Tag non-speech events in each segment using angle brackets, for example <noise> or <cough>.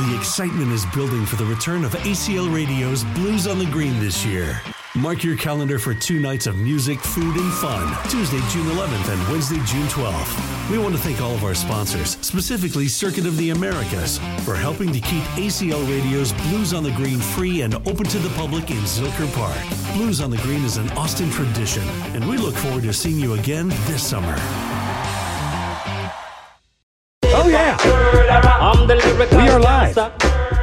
The excitement is building for the return of ACL Radio's Blues on the Green this year. Mark your calendar for two nights of music, food, and fun, Tuesday, June 11th and Wednesday, June 12th. We want to thank all of our sponsors, specifically Circuit of the Americas, for helping to keep ACL Radio's Blues on the Green free and open to the public in Zilker Park. Blues on the Green is an Austin tradition, and we look forward to seeing you again this summer. We are live.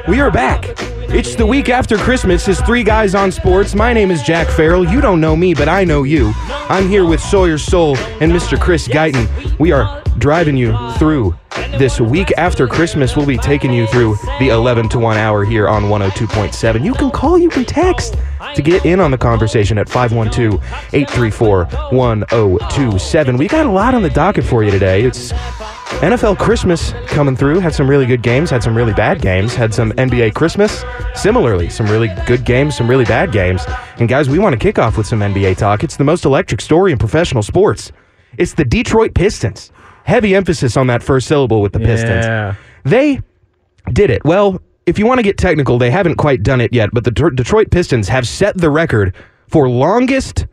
We are back. It's the week after Christmas. It's Three Guys on Sports. My name is Jack Farrell. You don't know me, but I know you. I'm here with Sawyer Soul and Mr. Chris Guyton. We are driving you through this week after Christmas. We'll be taking you through the 11 to 1 hour here on 102.7. You can call, you can text to get in on the conversation at 512 834 1027. We got a lot on the docket for you today. It's NFL Christmas coming through. Had some really good games, had some really bad games, had some NBA Christmas. Similarly, some really good games, some really bad games. And guys, we want to kick off with some NBA talk. It's the most electric story in professional sports. It's the Detroit Pistons. Heavy emphasis on that first syllable with the Pistons. Yeah. They did it. Well, if you want to get technical, they haven't quite done it yet, but the Detroit- Detroit Pistons have set the record for longest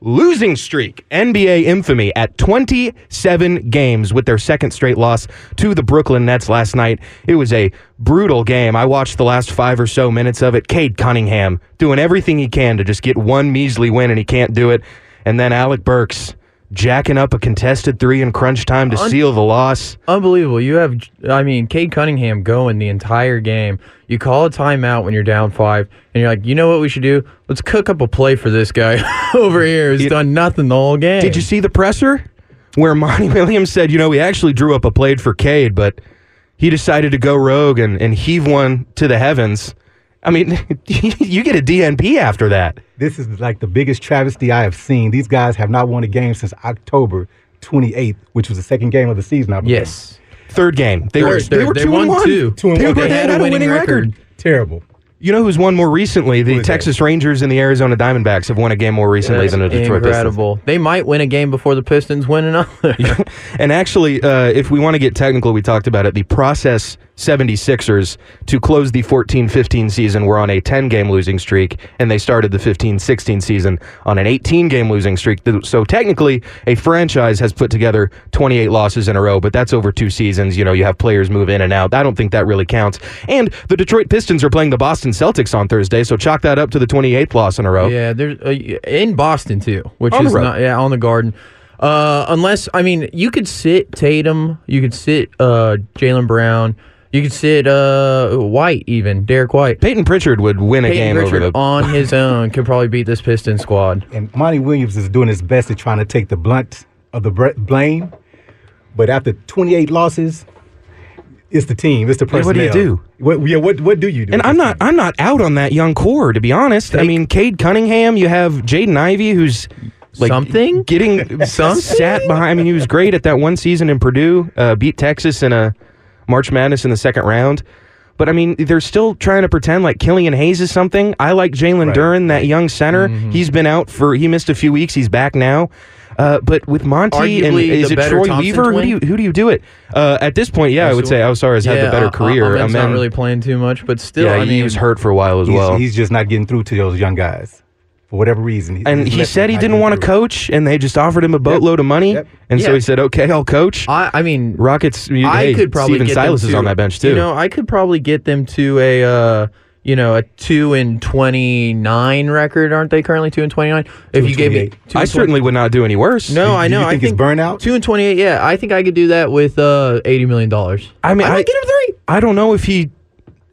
losing streak, NBA infamy, at 27 games with their second straight loss to the Brooklyn Nets last night. It was a brutal game. I watched the last five or so minutes of it. Cade Cunningham doing everything he can to just get one measly win, and he can't do it. And then Alec Burks jacking up a contested three in crunch time to Un- seal the loss. Unbelievable. You have, I mean, Cade Cunningham going the entire game. You call a timeout when you're down five, and you're like, you know what we should do? Let's cook up a play for this guy <laughs> over here who's done nothing the whole game. Did you see the presser where Monty <laughs> Williams said, you know, we actually drew up a play for Cade, but he decided to go rogue and, and heave one to the heavens. I mean, <laughs> you get a DNP after that. This is like the biggest travesty I have seen. These guys have not won a game since October 28th, which was the second game of the season. I believe. Yes. Third game. They were, They're- they were they two won and one. two. Two and They, one. were- They they had had a winning record. Terrible. You know who's won more recently? The Who is that? Texas Rangers and the Arizona Diamondbacks have won a game more recently That's than the Detroit Pistons. incredible. They might win a game before the Pistons win another. <laughs> And actually, uh, if we want to get technical, we talked about it. The process 76ers to close the 14 15 season were on a 10 game losing streak, and they started the 15 16 season on an 18 game losing streak. So technically, a franchise has put together 28 losses in a row, but that's over two seasons. You know, you have players move in and out. I don't think that really counts. And the Detroit Pistons are playing the Boston Celtics on Thursday, so chalk that up to the 28th loss in a row. Yeah, there's uh, in Boston too, which On is not yeah on the Garden. Uh, unless I mean, you could sit Tatum, you could sit uh, Jaylen Brown, you could sit uh, White even Derek White. Payton Pritchard would win a game Richard over the. on <laughs> his own could probably beat this Piston squad. And Monty Williams is doing his best at trying to take the blunt of the br- blame. But after 28 losses, it's the team. It's the Yeah, personnel. what do you do? What, yeah, what, what do you do? And I'm not team? I'm not out on that young core to be honest. I mean, Cade Cunningham, you have Jaden Ivey who's like Something? getting <laughs> Something? sat behind. I mean, he was great at that one season in Purdue, uh, beat Texas in a March Madness in the second round. But I mean, they're still trying to pretend like Killian Hayes is something. I like Jalen Right. Duran, that young center. Mm-hmm. He's been out for he missed a few weeks. He's back now. Uh, but with Monty and Arguably is it Troy Thompson Weaver? Who do you who do you do it? Uh, at this point, yeah, I would say Ausar has had the better uh, career. I'm not really playing too much, but still, yeah, I mean, he was hurt for a while as He's, well. he's just not getting through to those young guys for whatever reason. and His he said he didn't want to coach, and they just offered him a boatload of money. Yep. And so he said, "Okay, I'll coach." I, I mean, Rockets. you- I hey, could probably Steven get Silas them is to, on that bench too. You know, I could probably get them to a uh, you know a two and twenty nine record. Aren't they currently two and twenty nine? If you gave me, 28. two I certainly would not do any worse. No, Do- I do know. you think I it's burnout? Two and twenty eight. Yeah, I think I could do that with uh eighty million dollars. I mean, I I, get him three. I don't know if he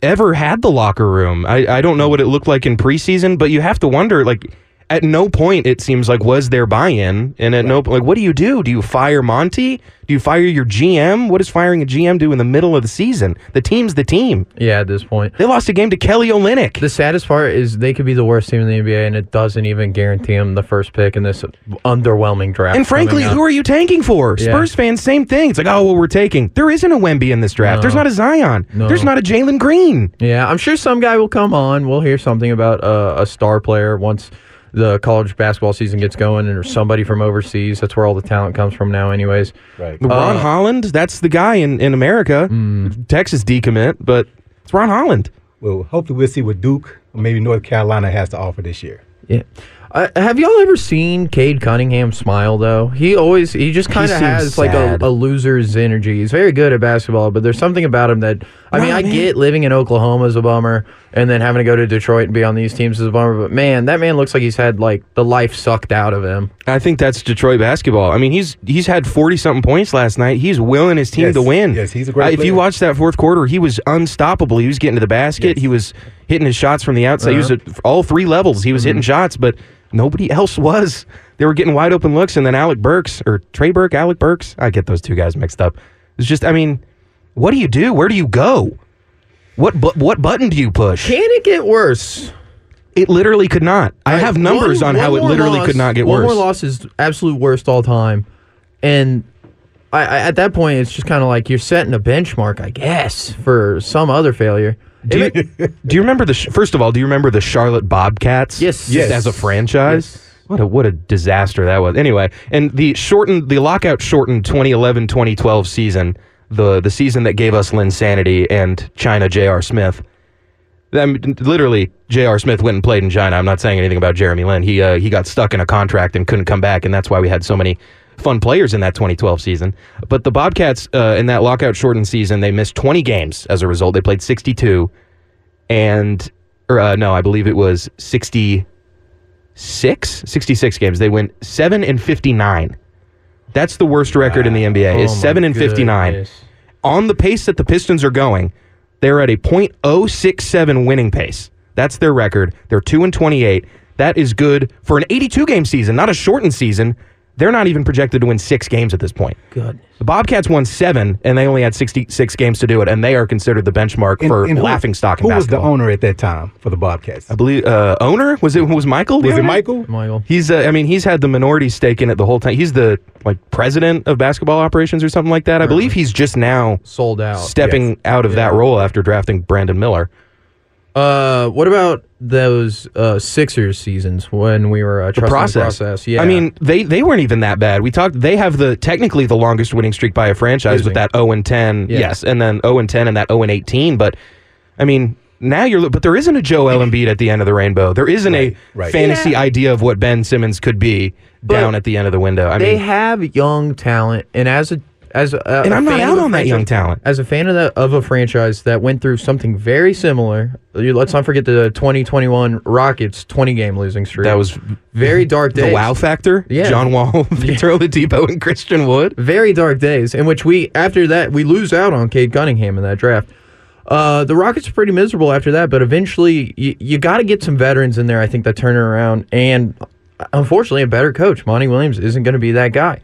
ever had the locker room. I, I don't know what it looked like in preseason, but you have to wonder, like, at no point it seems like was there buy-in, and at no point, like, what do you do? Do you fire Monty? Do you fire your GM? What does firing a GM do in the middle of the season? The team's the team. Yeah, at this point. They lost a game to Kelly Olynyk. The saddest part is they could be the worst team in the NBA, and it doesn't even guarantee them the first pick in this underwhelming draft. And frankly, who are you tanking for? Yeah. Spurs fans, same thing. It's like, oh, well, we're taking. There isn't a Wemby in this draft. No. There's not a Zion. No. There's not a Jalen Green. Yeah, I'm sure some guy will come on. We'll hear something about uh, a star player once the college basketball season gets going, and or somebody from overseas. That's where all the talent comes from now, anyways. Right. LeBron Uh, Holland, that's the guy in, in America. hmm. Texas decommit, but It's Ron Holland. Well, hopefully we'll see what Duke or maybe North Carolina has to offer this year. Yeah. Uh, have y'all ever seen Cade Cunningham smile though? He always he just kind of seems has like a, a loser's energy. He's very good at basketball, but there's something about him that I mean, No, I man. get living in Oklahoma is a bummer, and then having to go to Detroit and be on these teams is a bummer. But man, that man looks like he's had like the life sucked out of him. I think that's Detroit basketball. I mean, he's he's had forty something points last night. He's willing his team Yes, to win. yes, he's a great Uh, if you player. watch that fourth quarter, he was unstoppable. He was getting to the basket. Yes. He was hitting his shots from the outside. He was Uh-huh. at all three levels. He was hitting shots, but nobody else was. They were getting wide open looks, and then Alec Burks or Trey Burke, Alec Burks. I get those two guys mixed up. It's just, I mean, what do you do? Where do you go? What bu- what button do you push? Can it get worse? It literally could not. I have numbers One- on how it literally loss- could not get one worse. more loss is absolute worst all time, and I, I, at that point, it's just kind of like you're setting a benchmark, I guess, for some other failure. Do you, <laughs> do you remember the? Sh- First of all, do you remember the Charlotte Bobcats? Yes. Yes. As a franchise. Yes. What a what a disaster that was. Anyway, and the shortened the lockout shortened 2011-2012 season, the the season that gave us Linsanity and China J.R. Smith. I mean, literally, J.R. Smith went and played in China. I'm not saying anything about Jeremy Lin. He uh, he got stuck in a contract and couldn't come back, and that's why we had so many fun players in that 2012 season. But the Bobcats uh, in that lockout shortened season, they missed 20 games as a result. They played 62, and or uh, no, I believe it was 66, 66 games. They went seven and 59. That's the worst record in the NBA. Is Oh my seven and 59 goodness. on the pace that the Pistons are going, they're at a .067 winning pace. That's their record. They're 2 and 28. That is good for an 82 game season, not a shortened season. They're not even projected to win 6 games at this point. Good. The Bobcats won 7 and they only had 66 games to do it and they are considered the benchmark And- for and who- laughing stock in Who was the owner at that time for the Bobcats? I believe uh, owner was it was Michael? Was it? Michael? Michael. He's, uh, I mean, he's had the minority stake in it the whole time. He's the like president of basketball operations or something like that. I believe he's just now Sold out. stepping Yes. out of that role after drafting Brandon Miller. Uh, what about those uh, Sixers seasons when we were uh, The process. the process? Yeah, I mean, they they weren't even that bad. We talked. They have the technically the longest winning streak by a franchise with that 0 and 10. Yeah. Yes, and then 0 and 10 and that 0 and 18. But I mean, now you're. But there isn't a Joel Embiid at the end of the rainbow. There isn't Right, a right. fantasy Yeah. idea of what Ben Simmons could be But down at the end of the window. I they mean, have young talent, and as a as a, And I'm not out on that young talent. As a fan of the of a franchise that went through something very similar, you- let's not forget the 2021 Rockets 20 game losing streak. that was very <laughs> dark the wow factor. Yeah. John Wall, <laughs> Victor Oladipo, and Christian Wood. very dark days in which we after that we lose out on Cade Cunningham in that draft. Uh, the Rockets are pretty miserable after that, but eventually you, you got to get some veterans in there. I think that turn it around, and unfortunately, a better coach, Monty Williams, isn't going to be that guy.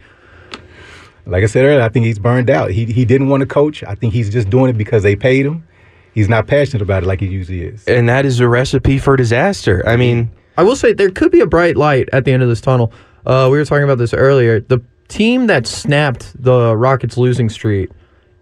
Like I said earlier, I think he's burned out. He he didn't want to coach. I think he's just doing it because they paid him. He's not passionate about it like he usually is. And that is a recipe for disaster. I mean, I will say there could be a bright light at the end of this tunnel. Uh, we were talking about this earlier. The team that snapped the Rockets' losing streak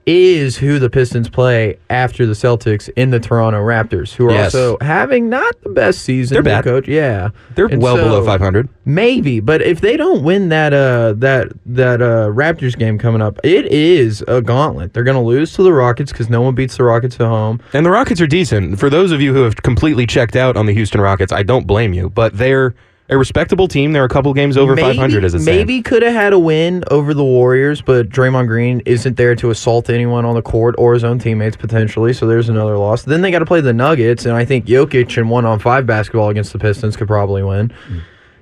is who the Pistons play after the Celtics in the Toronto Raptors, who are Yes. also having not the best season. They're bad. coach. Yeah, they're And well so- below 500. Maybe, but if they don't win that uh that that uh Raptors game coming up, it is a gauntlet. They're going to lose to the Rockets because no one beats the Rockets at home. And the Rockets are decent. For those of you who have completely checked out on the Houston Rockets, I don't blame you. But they're a respectable team. They're a couple games over 500 as it stands. Maybe could have had a win over the Warriors, but Draymond Green isn't there to assault anyone on the court or his own teammates potentially. So there's another loss. Then they got to play the Nuggets, and I think Jokic in one on five basketball against the Pistons could probably win.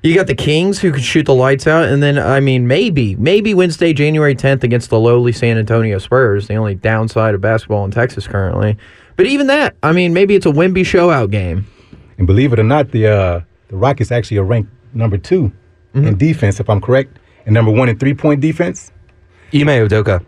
You got the Kings who could shoot the lights out, and then I mean maybe maybe Wednesday, January 10th against the lowly San Antonio Spurs. The only downside of basketball in Texas currently. But even that, I mean, maybe it's a Wemby showout game. And believe it or not, the uh, the Rockets actually are ranked number 2 Mm-hmm. in defense, if I'm correct, and number one in three point defense. Ime Udoka.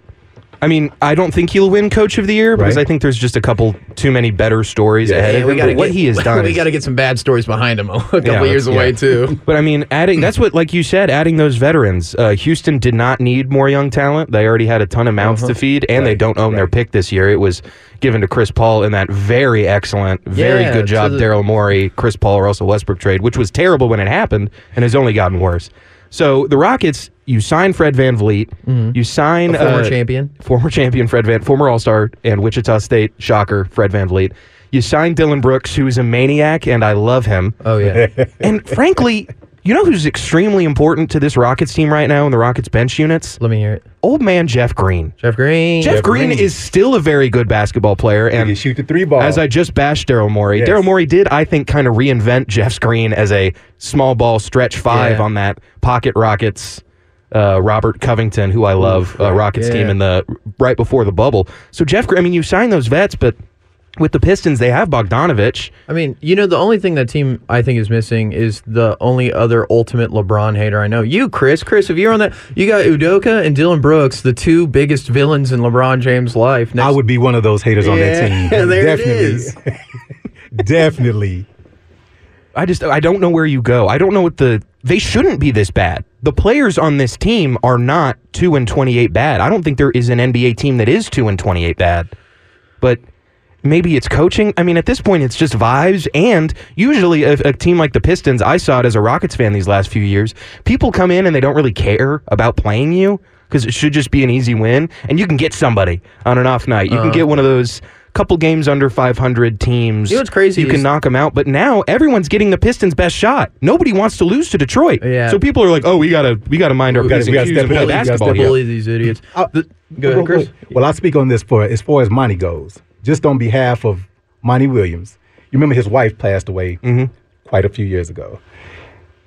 I mean, I don't think he'll win Coach of the Year because Right. I think there's just a couple too many better stories Yeah, ahead Yeah, of him. But what he has <laughs> done, we got to get some bad stories behind him <laughs> a couple Yeah, years away too. <laughs> But I mean, adding that's what, like you said, adding those veterans. Uh, Houston did not need more young talent. They already had a ton of mouths to feed, and they don't own their pick this year. It was given to Chris Paul in that very excellent, very good job the- Daryl Morey, Chris Paul, Russell Westbrook trade, which was terrible when it happened and has only gotten worse. So the Rockets, you sign Fred VanVleet, you sign Mm-hmm. A former uh, champion. former champion Fred Van, former All Star and Wichita State shocker Fred VanVleet. You sign Dillon Brooks, who is a maniac, and I love him. Oh yeah. And frankly, you know who's extremely important to this Rockets team right now in the Rockets bench units? Let me hear it. Old man Jeff Green. Jeff Green. Jeff, Green, Green. is still a very good basketball player, He and can shoot the three ball. as I just bashed Daryl Morey, Yes. Daryl Morey did, I think, kind of reinvent Jeff Green as a small ball stretch five Yeah. on that pocket Rockets. Uh, Robert Covington, who I love, uh, Rockets yeah. team in the right before the bubble. So Jeff, Green, I mean, you signed those vets, but with the Pistons, they have Bogdanovich. I mean, you know, the only thing that team I think is missing is the only other ultimate LeBron hater I know. You, Chris. Chris, if you're on that, you got Udoka and Dillon Brooks, the two biggest villains in LeBron James' life. Next, I would be one of those haters on that Yeah, team. <laughs> there it Definitely. is. <laughs> Definitely. I just I don't know where you go. I don't know what the they shouldn't be this bad. The players on this team are not 2 and 28 bad. I don't think there is an NBA team that is 2 and 28 bad. But maybe it's coaching. I mean, at this point it's just vibes and usually a, a team like the Pistons, I saw it as a Rockets fan these last few years. People come in and they don't really care about playing you because it should just be an easy win and you can get somebody on an off night. You can get one of those couple games under 500 teams. You know what's crazy You can knock them out, but now everyone's getting the Pistons' best shot. Nobody wants to lose to Detroit. Yeah. So people are like, "Oh, we gotta, we gotta mind our We gotta- we and gotta q's and step it play up. We gotta basketball." here." bully these idiots. Uh, The- go ahead, Chris. Well, I'll speak on this for as far as money goes. Just on behalf of Monty Williams. You remember his wife passed away Mm-hmm. quite a few years ago.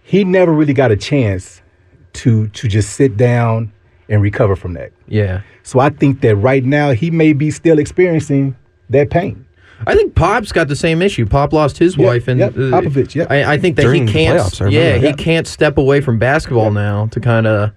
He never really got a chance to to just sit down and recover from that. Yeah. So I think that right now he may be still experiencing that pain. I think Pop's got the same issue. Pop lost his Yep, wife, and yep, Popovich, yep. I, I think that During he can't. playoffs, yeah, that. he Yep. can't step away from basketball now to kind of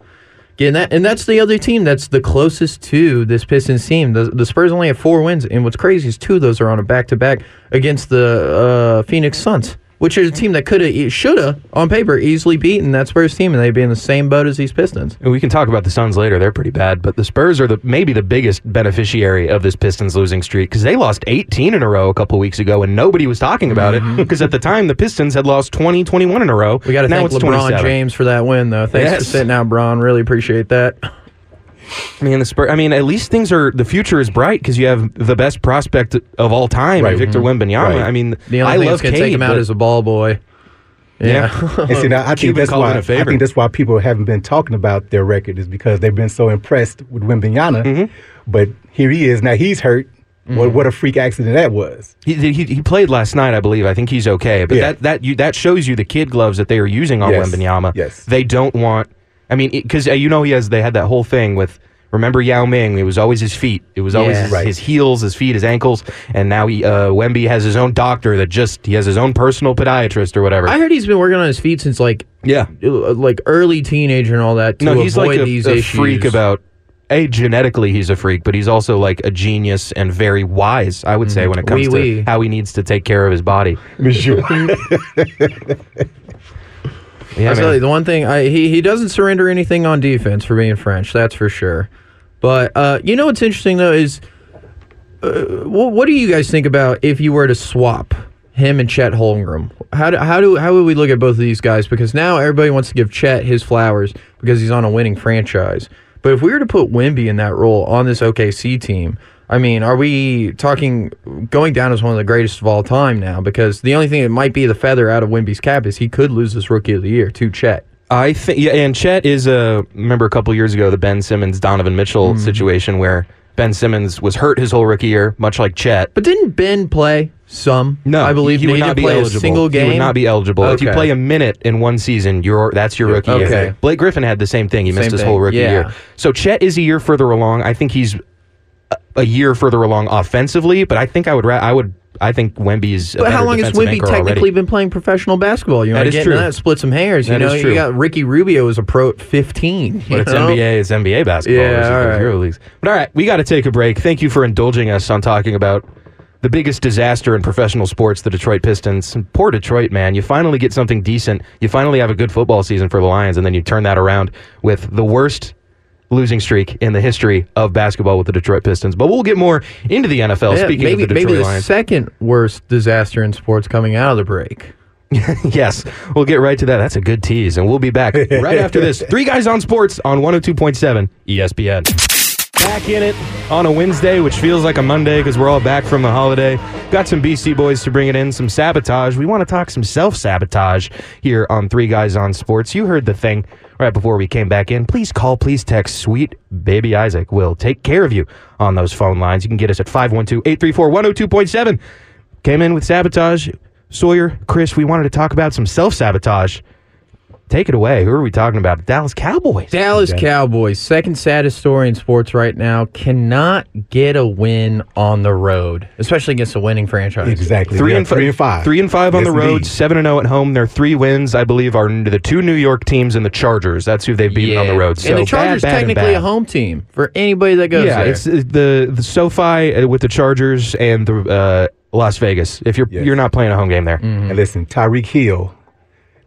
get in that. And that's the other team that's the closest to this Pistons team. The, the Spurs only have four wins, and what's crazy is two of those are on a back to back against the uh, Phoenix Suns. Which is a team that could have, should have, on paper, easily beaten that Spurs team, and they'd be in the same boat as these Pistons. And we can talk about the Suns later. They're pretty bad, but the Spurs are the maybe the biggest beneficiary of this Pistons losing streak because they lost 18 in a row a couple weeks ago, and nobody was talking about it mm-hmm. because at the time the Pistons had lost 20, 21 in a row. We got to thank LeBron James for that win, though. Thanks for Yes. sitting out, Bron. Really appreciate that. I mean, the Spurs. I mean, at least things are the future is bright because you have the best prospect of all time, Right. Victor Wembanyama. Right. I mean, The only I thing love that's going to Cade, take him out but- is a ball boy. Yeah. <laughs> And see, now, I think that's why in a I favor. think that's why people haven't been talking about their record is because they've been so impressed with Wembanyama. Mm-hmm. But here he is now. He's hurt. What what a freak accident that was. He, he he played last night, I believe. I think he's okay. But Yeah. that that you, that shows you the kid gloves that they are using on Yes. Wembanyama. Yes. They don't want. I mean, because you know he has. They had that whole thing with. Remember Yao Ming? It was always his feet. It was always Yeah. his, Right. his heels, his feet, his ankles, and now he uh, Wemby has his own doctor that just he has his own personal podiatrist or whatever. I heard he's been working on his feet since like yeah. uh, like early teenager and all that to No, he's avoid like a, these a issues. freak about. A genetically he's a freak, but he's also like a genius and very wise. I would say when it comes Oui, to oui. how he needs to take care of his body. <laughs> <laughs> Yeah, I'll man. tell you, the one thing I, he he doesn't surrender anything on defense for being French. That's for sure. But uh, you know what's interesting though is uh, what, what do you guys think about if you were to swap him and Chet Holmgren? How do, how do how would we look at both of these guys? Because now everybody wants to give Chet his flowers because he's on a winning franchise. But if we were to put Wemby in that role on this OKC team, I mean, are we talking going down as one of the greatest of all time now? Because the only thing that might be the feather out of Wemby's cap is he could lose this Rookie of the Year to Chet. I think yeah, and Chet is a remember a couple years ago the Ben Simmons Donovan Mitchell Mm-hmm. situation where Ben Simmons was hurt his whole rookie year, much like Chet. But didn't Ben play some? No, I believe he, would didn't not be play eligible. a single game. He would not be eligible if you play a minute in one season. You're that's your rookie Okay. year. Blake Griffin had the same thing. He missed his thing, whole rookie yeah. year. So Chet is a year further along. I think he's a, year further along offensively, but I think I would ra- I would I think Wemby's. But how long has Wemby technically already. been playing professional basketball? You That want to get true. that? Split some hairs. You That know, is true. you got Ricky Rubio is a pro at 15. you But it's know? NBA, it's NBA basketball. Yeah, all right. Euro leagues. But all right, we got to take a break. Thank you for indulging us on talking about the biggest disaster in professional sports, the Detroit Pistons. Poor Detroit, man. You finally get something decent. You finally have a good football season for the Lions, and then you turn that around with the worst losing streak in the history of basketball with the Detroit Pistons. But we'll get more into the NFL. Yeah, speaking maybe of the Detroit maybe the Lions. second worst disaster in sports coming out of the break. <laughs> yes, we'll get right to that. That's a good tease, and we'll be back right after this. <laughs> Three guys on sports on 102.7 ESPN. Back in it on a Wednesday, which feels like a Monday because we're all back from the holiday. Got some BC boys to bring it in, some sabotage. We want to talk some self sabotage here on Three Guys on Sports. You heard the thing right before we came back in. Please call, please text. Sweet baby Isaac We'll take care of you on those phone lines. You can get us at 512 834 102.7. Came in with sabotage. Sawyer, Chris, we wanted to talk about some self sabotage. Take it away. Who are we talking about? Dallas Cowboys. Dallas Cowboys, second saddest story in sports right now, cannot get a win on the road, especially against a winning franchise. Exactly. Three and, fi- three and five. Three and five on Yes, the road, indeed. seven and zero at home. Their three wins, I believe, are the two New York teams and the Chargers. That's who they've beaten on the road. So and the Chargers bad, bad, technically a home team for anybody that goes Yeah, there. it's the the SoFi uh, with the Chargers and the uh, Las Vegas. If you're Yes. you're not playing a home game there, Mm-hmm. And listen, Tyreek Hill,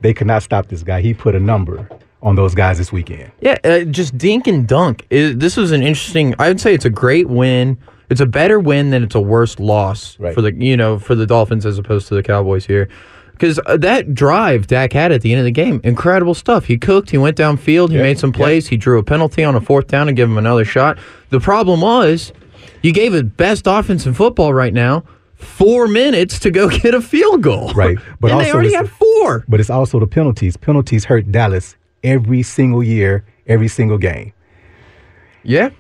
they could not stop this guy. He put a number on those guys this weekend. Yeah, uh, just dink and dunk. It, this was an interesting. I would say it's a great win. It's a better win than it's a worse loss Right. for the you know for the Dolphins as opposed to the Cowboys here. Because uh, that drive Dak had at the end of the game, incredible stuff. He cooked. He went downfield. He Yeah, made some yeah. plays. He drew a penalty on a fourth down and give him another shot. The problem was, you gave the best offense in football right now four minutes to go <laughs> get a field goal. Right, but and they also already had four. But it's also the penalties. Penalties hurt Dallas every single year, every single game. Yeah.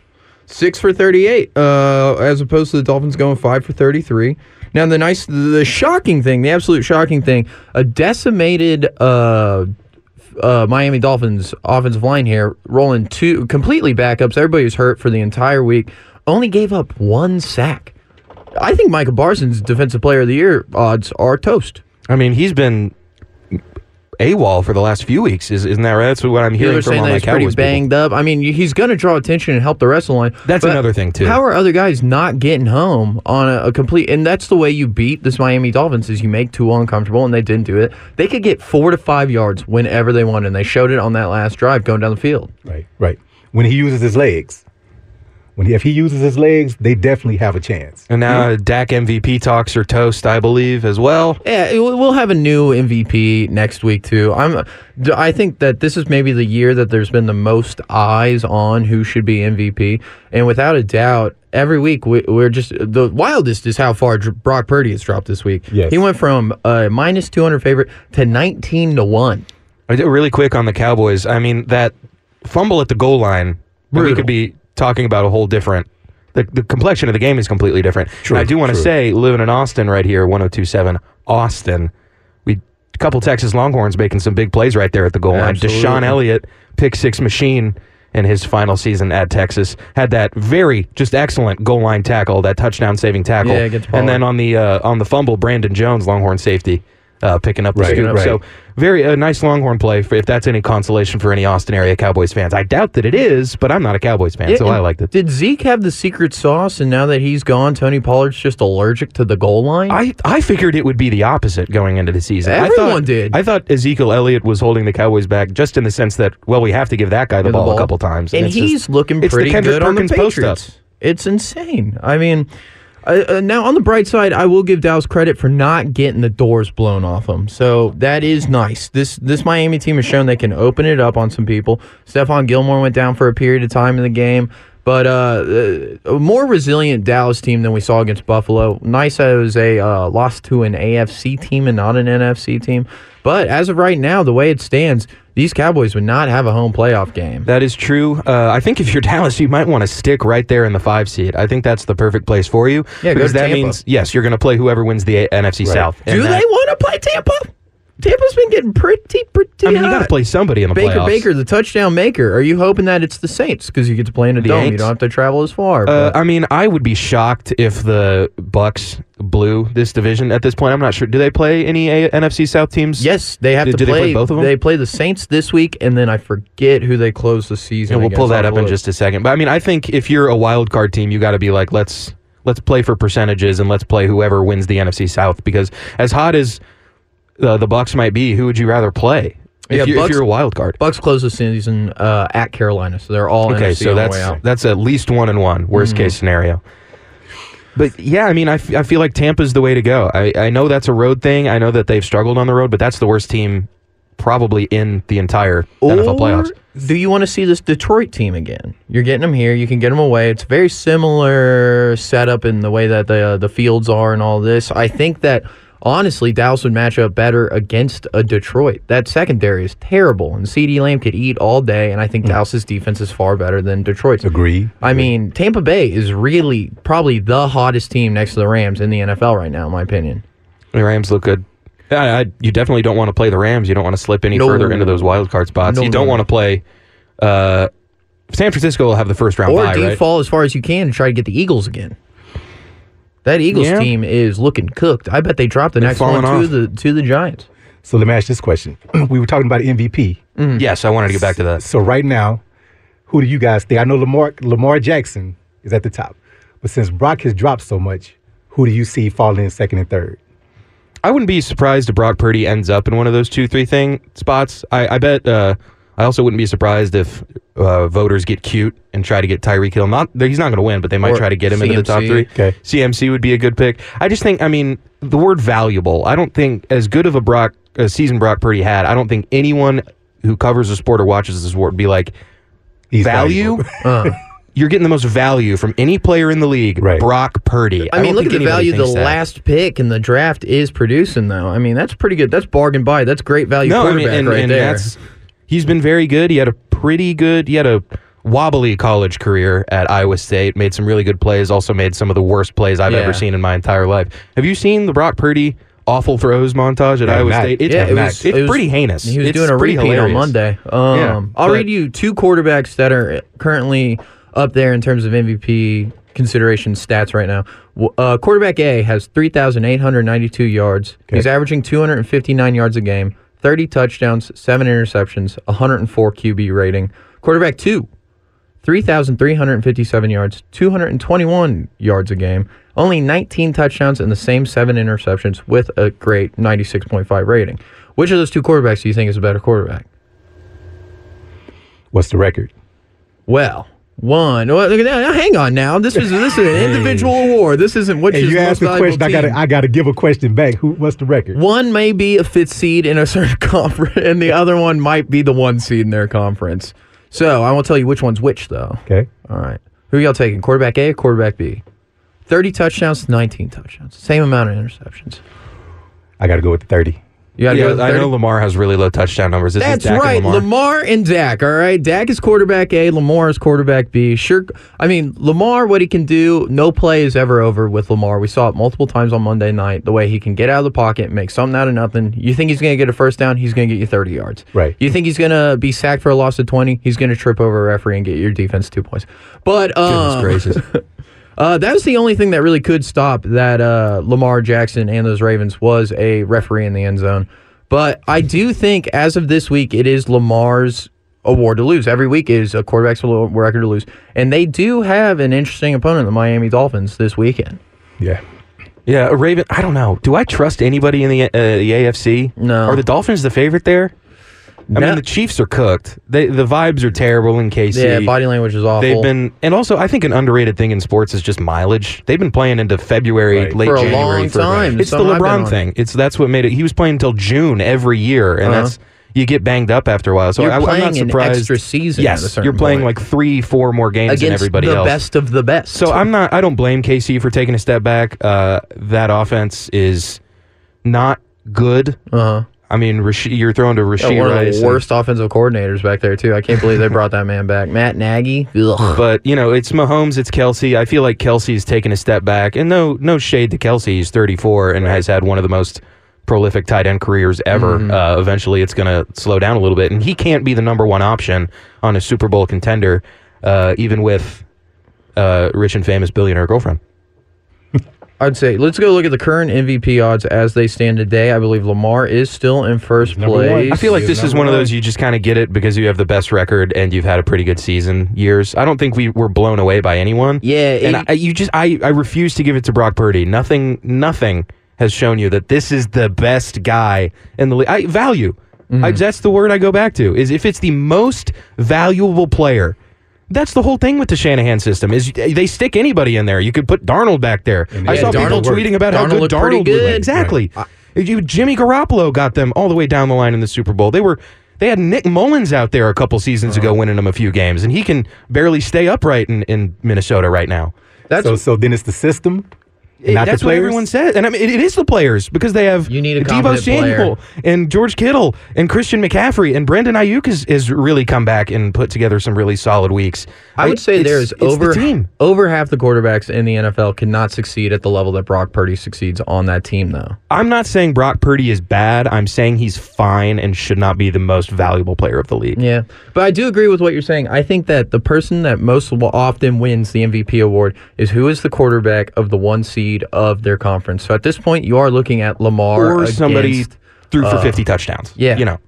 Six for 38, uh, as opposed to the Dolphins going five for 33. Now, the nice, the shocking thing, the absolute shocking thing, a decimated uh, uh, Miami Dolphins offensive line here, rolling two completely backups. Everybody was hurt for the entire week, only gave up one sack. I think Micah Parsons' Defensive Player of the Year odds are toast. I mean he's been AWOL for the last few weeks. Is, isn't that right? That's what I'm People hearing are from saying all that my he's pretty Cowboys people. banged up. I mean, he's going to draw attention and help the rest of the line. That's another thing, too. How are other guys not getting home on a, a complete? And that's the way you beat this Miami Dolphins is you make Tua uncomfortable, and they didn't do it. They could get four to five yards whenever they wanted, and they showed it on that last drive going down the field. Right, right. When he uses his legs, when he, if he uses his legs, they definitely have a chance. And now uh, Dak MVP talks are toast, I believe, as well. Yeah, we'll have a new MVP next week too. I'm, I think that this is maybe the year that there's been the most eyes on who should be MVP, and without a doubt, every week we, we're just the wildest is how far Brock Purdy has dropped this week. Yes. he went from uh, minus two hundred favorite to nineteen to one. I did really quick on the Cowboys. I mean that fumble at the goal line. We Brutal. could be talking about a whole different. The, the complexion of the game is completely different. True, And I do want to say, living in Austin right here, 1027 Austin, we a couple Texas Longhorns making some big plays right there at the goal line. Absolutely. DeShon Elliott, pick six machine in his final season at Texas, had that very just excellent goal line tackle, that touchdown saving tackle. Yeah, and then on the uh, on the fumble, Brandon Jones, Longhorn safety, uh, picking up the Right, scoop. right. So very a nice Longhorn play for, if that's any consolation for any Austin area Cowboys fans. I doubt that it is, but I'm not a Cowboys fan, so Yeah, I and liked it. Did Zeke have the secret sauce, and now that he's gone, Tony Pollard's just allergic to the goal line? I, I figured it would be the opposite going into the season. I Everyone thought, did. I thought Ezekiel Elliott was holding the Cowboys back just in the sense that, well, we have to give that guy the, Give the ball, a couple times. and it's he's just- looking pretty Kendrick good on the Perkins. Patriots. It's insane. I mean, uh, uh, now on the bright side, I will give Dallas credit for not getting the doors blown off them. So that is nice. This this Miami team has shown they can open it up on some people. Stephon Gilmore went down for a period of time in the game. But uh, uh, a more resilient Dallas team than we saw against Buffalo. Nice that it was a uh, loss to an AFC team and not an NFC team. But as of right now, the way it stands, these Cowboys would not have a home playoff game. That is true. Uh, I think if you're <laughs> Dallas, you might want to stick right there in the five seed. I think that's the perfect place for you. Yeah, because that Tampa. means yes, you're going to play whoever wins the A- NFC South. Do that- they want to play Tampa? Tampa's been getting pretty, pretty. I mean, you got to hot. play somebody in the Baker, playoffs. Baker, the touchdown maker. Are you hoping that it's the Saints because you get to play in a The dome? You Aints? don't have to travel as far. Uh, but- I mean, I would be shocked if the Bucs blew this division at this point. I'm not sure. Do they play any A- NFC South teams? yes, they have do- to do they play. play both of them? They play the Saints this week, and then I forget who they close the season. And we'll pull against. that I'll up in look. just a second. But I mean, I think if you're a wild card team, you got to be like, let's let's play for percentages and let's play whoever wins the NFC South. Because as hot as uh, the Bucs might be, who would you rather play? If, Yeah, you, if Bucs- you're a wild card. Bucs close the season uh, at Carolina, so they're all Okay, NFC so that's that's at least one and one. Worst case scenario. but yeah, I mean, I, f- I feel like Tampa's the way to go. I, I know that's a road thing. I know that they've struggled on the road, but that's the worst team probably in the entire NFL playoffs. Do you want to see this Detroit team again? You're getting them here. You can get them away. It's very similar setup in the way that the uh, the fields are and all this. I think that honestly, Dallas would match up better against a Detroit. That secondary is terrible, and CeeDee Lamb could eat all day. And I think Dallas's defense is far better than Detroit's. Agree. I mean, Tampa Bay is really probably the hottest team next to the Rams in the NFL right now, in my opinion. The Rams look good. I, I, you definitely don't want to play the Rams. You don't want to slip any No. further into those wild card spots. No, you don't no. want to play. Uh, San Francisco will have the first round or bye, right? default as far as you can and try to get the Eagles again. That Eagles Yeah. team is looking cooked. I bet they drop the They're next one falling to the to the Giants. So let me ask this question. <clears throat> we were talking about MVP. Yes, I wanted to get back to that. So right now, who do you guys think? I know Lamar Lamar Jackson is at the top, but since Brock has dropped so much, who do you see falling in second and third? I wouldn't be surprised if Brock Purdy ends up in one of those two, three thing spots. I, I bet. Uh, I also wouldn't be surprised if uh, voters get cute and try to get Tyreek Hill. Not he's not going to win, but they might Or try to get him into the top three. Okay. CMC would be a good pick. I just think. I mean, the word valuable. I don't think as good of a Brock a season Brock Purdy had. I don't think anyone who covers the sport or watches the sport would be like He's value. valuable. <laughs> You're getting the most value from any player in the league. Right. Brock Purdy. I mean, look at the value the that. last pick in the draft is producing, though. I mean, that's pretty good. That's bargain buy. That's great value no, I mean, and, right and there. He's been very good. He had a pretty good. He had a wobbly college career at Iowa State. Made some really good plays. Also made some of the worst plays I've Yeah. ever seen in my entire life. Have you seen the Brock Purdy awful throws montage at Yeah, Iowa State? It's, yeah, it it's, it was pretty heinous. He was It's doing a pretty repeat on. Monday. Um, Yeah, I'll but- read you two quarterbacks that are currently up there in terms of MVP consideration stats right now. Uh, quarterback A has 3,892 yards. Okay. He's averaging 259 yards a game, 30 touchdowns, 7 interceptions, 104 QB rating. Quarterback 2, 3,357 yards, 221 yards a game, only 19 touchdowns and the same 7 interceptions with a great 96.5 rating. Which of those two quarterbacks do you think is a better quarterback? What's the record? Well, one. Well, look at that. Now, hang on now. This is this is an individual award. This isn't what Hey, you asked a valuable question. I gotta. I gotta give a question back. Who? What's the record? One may be a fifth seed in a certain <laughs> conference, and the other one might be the one seed in their conference. So I won't tell you which one's which, though. Okay. All right. Who y'all taking? Quarterback A or quarterback B? 30 touchdowns, 19 touchdowns. Same amount of interceptions. I gotta go with the thirty. You got to Yeah, go I know Lamar has really low touchdown numbers. This That's Dak and right. Lamar. Lamar. and Dak. All right. Dak is quarterback A. Lamar is quarterback B. Sure. I mean, Lamar, what he can do, no play is ever over with Lamar. We saw it multiple times on Monday night. The way he can get out of the pocket, make something out of nothing. You think he's going to get a first down? He's going to get you 30 yards. Right. You think he's going to be sacked for a loss of 20? He's going to trip over a referee and get your defense two points. But um, Goodness gracious. <laughs> uh, that was the only thing that really could stop that uh, Lamar Jackson and those Ravens was a referee in the end zone. But I do think as of this week, it is Lamar's award to lose. Every week is a quarterback's record to lose, and they do have an interesting opponent, the Miami Dolphins, this weekend. Yeah. Yeah, a Raven. I don't know. Do I trust anybody in the uh, the AFC? No. Are the Dolphins the favorite there? I No. mean, the Chiefs are cooked. They, the vibes are terrible in KC. Yeah, body language is awful. They've been, and also I think an underrated thing in sports is just mileage. They've been playing into February, Right. late For a January long time. It's the Something I've been LeBron on. thing. It's that's what made it. He was playing until June every year, and Uh-huh. that's you get banged up after a while. So You're I, I'm playing not an surprised. extra season at a Yes, certain you're playing point. like three, four more games than against everybody the else. best of the best. So I'm not. I don't blame KC for taking a step back. Uh, that offense is not good. uh-huh. I mean, you're throwing to Yeah, Rashee one of Rice. the and- worst offensive coordinators back there too. I can't believe they brought that man back. Matt Nagy. Ugh. but you know, it's Mahomes, it's Kelsey. I feel like Kelsey's taken a step back, and no, no shade to Kelsey. He's 34 and has had one of the most prolific tight end careers ever. Mm-hmm. Uh, eventually, it's going to slow down a little bit, and he can't be the number one option on a Super Bowl contender, uh, even with uh, rich and famous billionaire girlfriend. I'd say let's go look at the current MVP odds as they stand today. I believe Lamar is still in first Number one. place. I feel like He's this is number one of one. those you just kind of get it because you have the best record and you've had a pretty good season years. I don't think we were blown away by anyone. Yeah, and it- I, you just I I refuse to give it to Brock Purdy. Nothing nothing has shown you that this is the best guy in the league. I value. Mm-hmm. I, that's the word I go back to. Is if it's the most valuable player That's the whole thing with the Shanahan system is they stick anybody in there. You could put Darnold back there. And I yeah, saw people Darnold worked. tweeting about how good looked pretty Darnold good. was. Exactly. Uh, you- Jimmy Garoppolo got them all the way down the line in the Super Bowl. They were they had Nick Mullens out there a couple seasons ago uh-huh. winning them a few games, and he can barely stay upright in, in Minnesota right now. That's so so then it's the system, It- not that's the what everyone says, and I mean it, it is the players because they have You need a Deebo competent Samuel and George Kittle and Christian McCaffrey and Brandon Aiyuk has, has really come back and put together some really solid weeks. I would say there's it's the over team. over half the quarterbacks in the NFL cannot succeed at the level that Brock Purdy succeeds on that team, though. I'm not saying Brock Purdy is bad. I'm saying he's fine and should not be the most valuable player of the league. Yeah, but I do agree with what you're saying. I think that the person that most often wins the MVP award is who is the quarterback of the one of their conference. So at this point, you are looking at Lamar Or somebody against- threw for uh, 50 touchdowns. yeah. You know,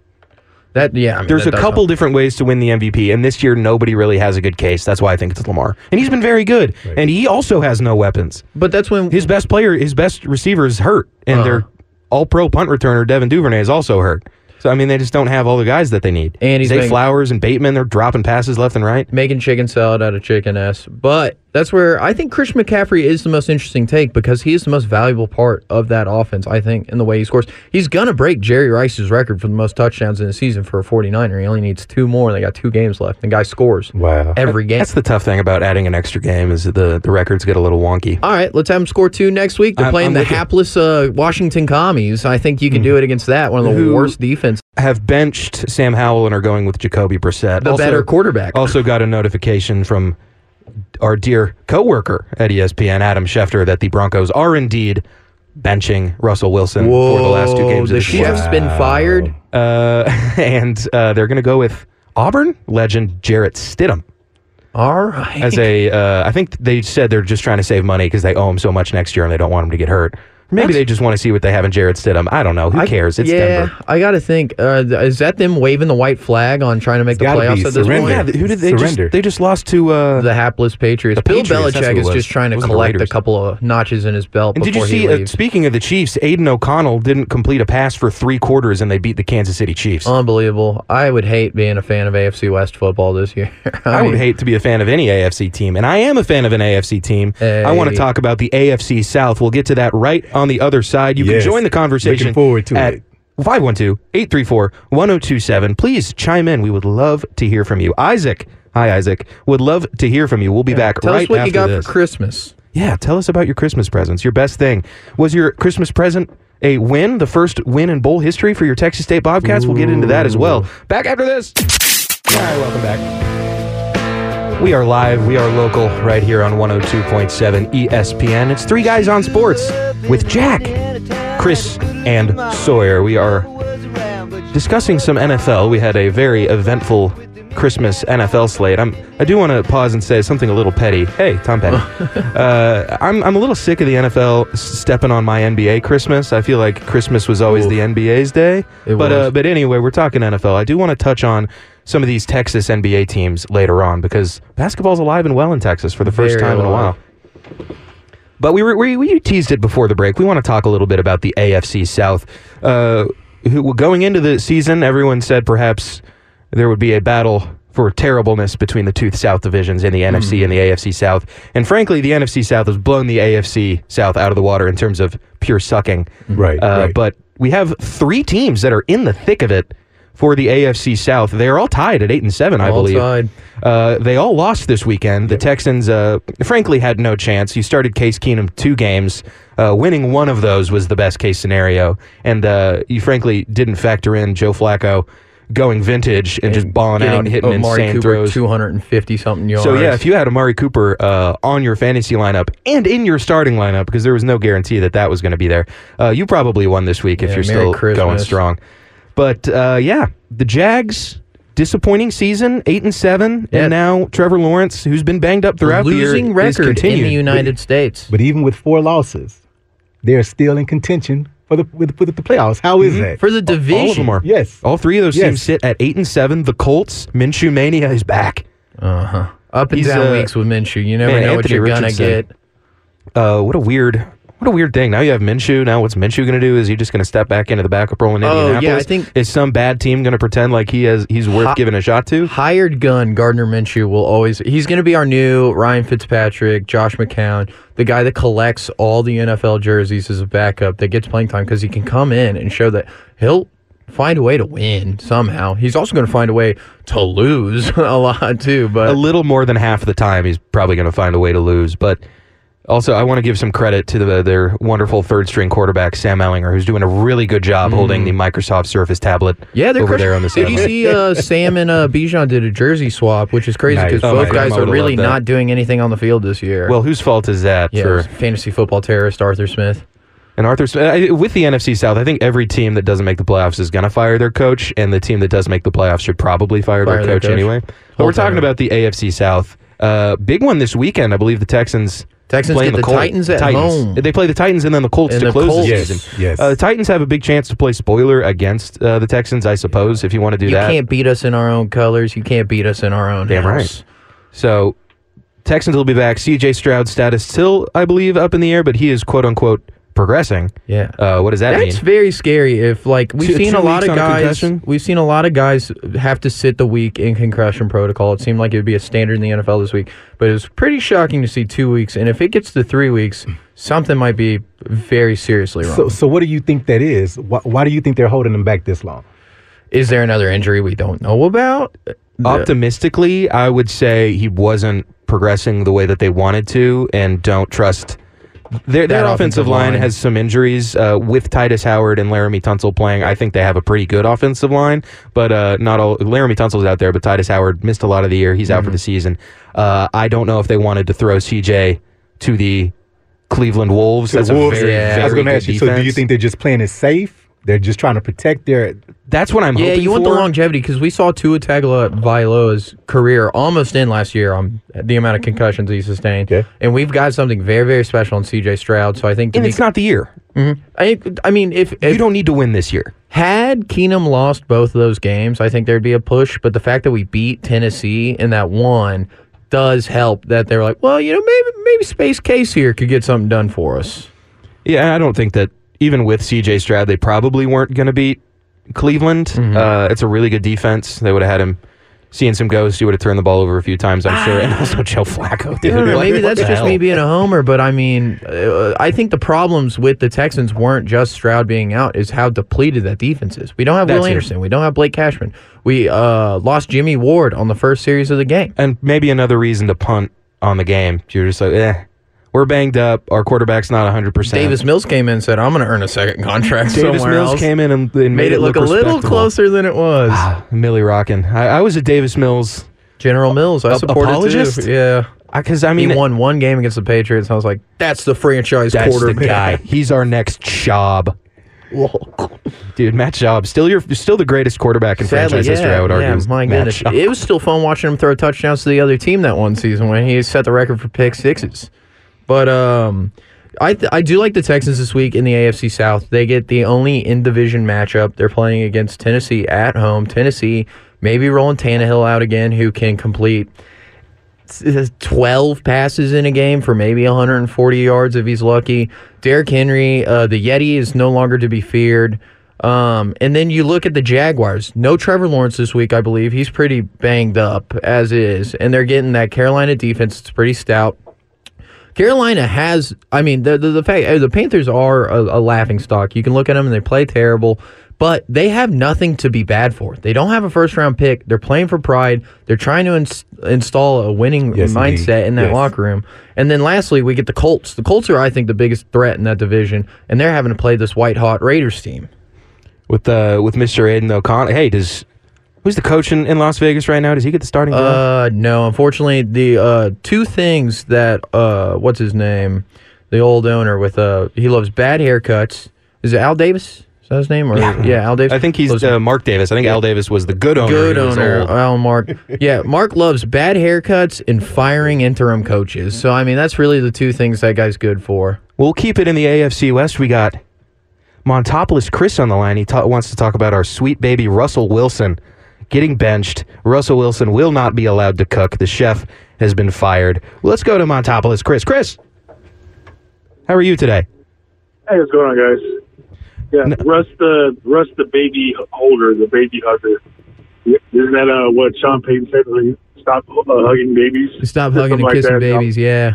that. Yeah, I mean, there's a couple help. different ways to win the MVP, and this year nobody really has a good case. That's why I think it's Lamar. And he's been very good. And he also has no weapons. But that's when His best player, his best receiver is hurt, and Uh-huh. their all pro punt returner, Devin Duvernay, is also hurt. So, I mean, they just don't have all the guys that they need. And he's Zay making- Flowers and Bateman, they're dropping passes left and right. making chicken salad out of chicken s. But that's where I think Christian McCaffrey is the most interesting take because he is the most valuable part of that offense, I think, in the way he scores. He's going to break Jerry Rice's record for the most touchdowns in a season for a 49er. He only needs two more, and they got two games left. The guy scores Wow. every game. That's the tough thing about adding an extra game is the, the records get a little wonky. All right, let's have them score two next week. They're I'm- playing I'm the hapless uh, Washington Commies. I think you can do it against that, one of the Who- worst defense, Have benched Sam Howell and are going with Jacoby Brissett. the Also- better quarterback. Also got a notification from our dear coworker at ESPN, Adam Schefter, that the Broncos are indeed benching Russell Wilson for the last two games the of the season. chef's been fired. Uh, <laughs> and uh, they're going to go with Auburn legend Jarrett Stidham All right. as a. Uh, I think they said they're just trying to save money because they owe him so much next year and they don't want him to get hurt. Or maybe they just want to see what they have in Jarrett Stidham. I don't know. Who I- cares? It's yeah, Denver. I got to think. Uh, is that them waving the white flag on trying to make the playoffs be at this surrender. Yeah, point? th- who did they just? They just lost to. Uh, The hapless Patriots. The Bill Patriots, that's Belichick who it is was. just trying to collect a couple of notches in his belt and did you see? he Uh, speaking of the Chiefs, Aidan O'Connell didn't complete a pass for three quarters, and they beat the Kansas City Chiefs. Unbelievable. I would hate being a fan of AFC West football this year. <laughs> I would mean, hate to be a fan of any AFC team, and I am a fan of an AFC team. I want to talk about the AFC South. We'll get to that right on the other side. You Yes. can join the conversation Looking forward to at it. 512-834-1027. Please chime in. We would love to hear from you. Isaac, hi Isaac, would love to hear from you. We'll be back Tell right us what after you got this. for Christmas. Yeah, tell us about your Christmas presents. Your best thing. Was your Christmas present a win? The first win in bowl history for your Texas State Bobcats? We'll get into that as well. Back after this. All right, welcome back. We are live. We are local right here on 102.7 ESPN. It's Three Guys on Sports with Jack, Chris, and Sawyer. We are discussing some NFL. We had a very eventful Christmas NFL slate. I'm, I do want to pause and say something a little petty. Hey, Tom Petty. <laughs> uh, I'm, I'm a little sick of the NFL stepping on my NBA Christmas. I feel like Christmas was always the NBA's day. It but. Uh, but anyway, we're talking NFL. I do want to touch on some of these Texas NBA teams later on because basketball's alive and well in Texas for the first Very time in a while. But we were we, we teased it before the break. We want to talk a little bit about the AFC South. Uh, who, going into the season, everyone said perhaps there would be a battle for terribleness between the two South divisions in the NFC and the AFC South. And frankly, the NFC South has blown the AFC South out of the water in terms of pure sucking. Right, Uh, right. But we have three teams that are in the thick of it for the AFC South. They are all tied at eight and seven, I All believe. tied. Uh, they all lost this weekend. The Texans, uh, frankly, had no chance. You started Case Keenum two games. Uh, winning one of those was the best case scenario, and uh, you frankly didn't factor in Joe Flacco going vintage and, just balling out and hitting Amari insane Cooper throws. 250 something yards. So yeah, if you had Amari Cooper uh, on your fantasy lineup and in your starting lineup, because there was no guarantee that that was going to be there, uh, you probably won this week if you're Merry still going strong. But uh, yeah, the Jags. Disappointing season, eight and seven, Yeah. and now Trevor Lawrence, who's been banged up throughout the year, losing is record in the United States. But even with four losses, they're still in contention for the with, with the playoffs. How is that? For the division. All of them are. Yes. All three of those Yes. teams sit at eight and seven. The Colts, Minshew mania is back. Uh-huh. Up and He's, down uh, weeks with Minshew. You never man, know what you're going to get. Uh, what a weird, What a weird thing. Now you have Minshew. Now what's Minshew going to do? Is he just going to step back into the backup role in Oh, yeah, I think- is some bad team going to pretend like he has he's worth Hi- giving a shot to? Hired gun Gardner Minshew will always. He's going to be our new Ryan Fitzpatrick, Josh McCown, the guy that collects all the NFL jerseys as a backup that gets playing time because he can come in and show that he'll find a way to win somehow. He's also going to find a way to lose <laughs> a lot too. But a little more than half the time he's probably going to find a way to lose. But also, I want to give some credit to the, their wonderful third string quarterback Sam Ehlinger, who's doing a really good job holding the Microsoft Surface tablet. Mm. Yeah, they're over crushing- there on the Did you see uh, <laughs> Sam and uh, Bijan did a jersey swap, which is crazy Nice. because Oh both guys are really not doing anything on the field this year. Well, whose fault is that yeah, for fantasy football terrorist Arthur Smith. And Arthur Smith, with the NFC South, I think every team that doesn't make the playoffs is going to fire their coach, and the team that does make the playoffs should probably fire, Fire their, their coach coach. anyway. But we're talking about the AFC South. Uh, big one this weekend, I believe the Texans. Texans get the Colts. Titans at Titans. home. They play the Titans and then the Colts And to the close Colts. the Yes, season. yes. Uh, the Titans have a big chance to play spoiler against uh, the Texans, I suppose, if you want to do You that. You can't beat us in our own colors. You can't beat us in our own Damn house. right. So Texans will be back. CJ Stroud's status still, I believe, up in the air, but he is quote unquote progressing. Yeah. Uh, what does that mean? That's very scary. If like we've Two- seen two a lot weeks of on guys, concussion? we've seen a lot of guys have to sit the week in concussion protocol. It seemed like it would be a standard in the NFL this week, but it was pretty shocking to see two weeks. And if it gets to three weeks, something might be very seriously wrong. So, so what do you think that is? Why, why do you think they're holding them back this long? Is there another injury we don't know about? Optimistically, I would say he wasn't progressing the way that they wanted to, and don't trust. Their, their offensive, offensive line, line. has some injuries uh, with Tytus Howard and Laremy Tunsil playing. I think they have a pretty good offensive line, but uh, not all. Laremy Tunsil's out there, but Tytus Howard missed a lot of the year. He's out Mm-hmm. for the season. Uh, I don't know if they wanted to throw CJ to the Cleveland Wolves. To That's Wolves? a very, Yeah. very I was going to ask you. So, do you think they're just playing it safe? They're just trying to protect their. that's what I'm Yeah, hoping you want the longevity because we saw Tua Tagovailoa's career almost end last year on the amount of concussions he sustained, Okay. and we've got something very, very special in C.J. Stroud. So I think, and me, it's not the year. Mm-hmm. I, I mean, if, if You don't need to win this year. had Keenum lost both of those games, I think there'd be a push. But the fact that we beat Tennessee in that one does help. That they're like, well, you know, maybe maybe Space Case here could get something done for us. Yeah, I don't think that even with CJ Stroud, they probably weren't going to beat Cleveland. Mm-hmm. Uh, it's a really good defense. They would have had him seeing some ghosts. He would have turned the ball over a few times, I'm sure. And also Joe Flacco, dude. Know, maybe that's just hell? me being a homer, but I mean, uh, I think the problems with the Texans weren't just Stroud being out; is how depleted that defense is. We don't have That's Will it. Anderson, we don't have Blake Cashman, we uh, lost Jimmy Ward on the first series of the game. And maybe another reason to punt on the game. You're just like, eh, we're banged up. Our quarterback's not 100%. Davis Mills came in and said, "I'm going to earn a second contract Davis somewhere Mills else." came in and, and made it look, a little closer than it was. Ah, Millie rocking. I, I was a Davis Mills General Mills, I A- supported apologist? too. Yeah, because I he mean, won one game against the Patriots. And I was like, "That's the franchise that's the quarterback." guy. He's our next job." <laughs> Dude, Matt Schaub, still your still the greatest quarterback in Sadly, franchise history. I would argue. yeah, my goodness. It was still fun watching him throw touchdowns to the other team that one season when he set the record for pick sixes. But um, I th- I do like the Texans this week in the AFC South. They get the only in division matchup. They're playing against Tennessee at home. Tennessee maybe rolling Tannehill out again, who can complete 12 passes in a game for maybe 140 yards if he's lucky. Derrick Henry, uh, the Yeti is no longer to be feared. Um, and then you look at the Jaguars. No Trevor Lawrence this week, I believe. He's pretty banged up as is. And they're getting that Carolina defense. It's pretty stout. Carolina has, I mean, the the, the fact uh, the Panthers are a, a laughing stock. You can look at them and they play terrible, but they have nothing to be bad for. They don't have a first round pick. They're playing for pride. They're trying to ins- install a winning Yes, indeed. mindset in that Yes. locker room. And then lastly, we get the Colts. The Colts are, I think, the biggest threat in that division, and they're having to play this white hot Raiders team. with uh, with Mr. Aidan O'Connell. Hey, does who's the coach in, in Las Vegas right now? Does he get the starting job? Uh, no, unfortunately, the uh, two things that uh, what's his name, the old owner with uh, he loves bad haircuts. Is it Al Davis? Is that his name? Or yeah, Al Davis. I think he's Loves uh, Mark Davis. I think Al Davis was the good owner. good owner. Al Mark. <laughs> Yeah, Mark loves bad haircuts and firing interim coaches. So I mean, that's really the two things that guy's good for. We'll keep it in the AFC West. We got Montopolis Chris on the line. He ta- wants to talk about our sweet baby Russell Wilson getting benched. Russell Wilson will not be allowed to cook. The chef has been fired. Let's go to Montopolis Chris. Chris, how are you today? Hey, what's going on, guys? Yeah, No. Russ the Russ the baby holder, the baby hugger. Isn't that uh, what Sean Payton said? When he stopped uh, hugging babies. Stop hugging and like kissing that. babies. Yeah.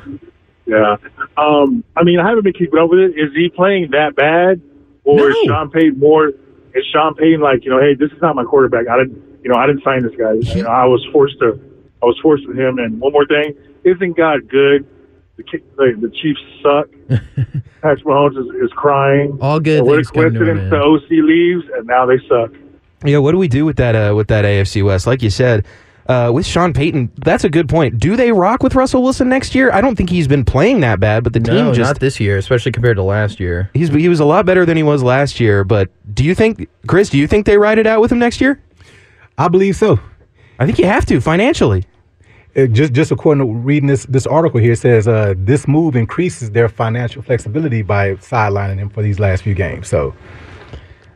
Yeah. Um, I mean, I haven't been keeping up with it. Is he playing that bad, or is Sean Payton more? Is Sean Payton like you know, hey, this is not my quarterback. I didn't, you know, I didn't sign this guy. You know, I was forced to, I was forced with him. And one more thing, isn't God good? The the, the Chiefs suck. <laughs> Patrick Mahomes is, is crying. All good And what a things come to an coincidence! The OC leaves, and now they suck. Yeah, what do we do with that uh, with that AFC West? Like you said, uh, with Sean Payton, that's a good point. Do they rock with Russell Wilson next year? I don't think he's been playing that bad, but the team just not this year, especially compared to last year. he's he was a lot better than he was last year. But do you think, Chris? Do you think they ride it out with him next year? I believe so. I think you have to financially. It just just according to reading this this article here it says uh, this move increases their financial flexibility by sidelining them for these last few games. So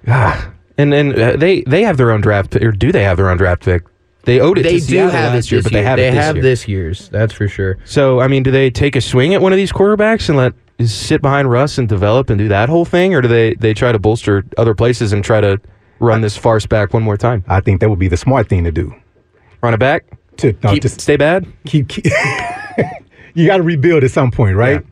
Ah, and and uh, they they have their own draft or do they have their own draft pick? They owed it They to do Seattle have last it year, this but they have they it this have year. this year's. That's for sure. So I mean, do they take a swing at one of these quarterbacks and let sit behind Russ and develop and do that whole thing, or do they they try to bolster other places and try to run this farce back one more time? I think that would be the smart thing to do. Run it back, To no, keep, just stay bad. keep, keep <laughs> you got to rebuild at some point, right? Yeah.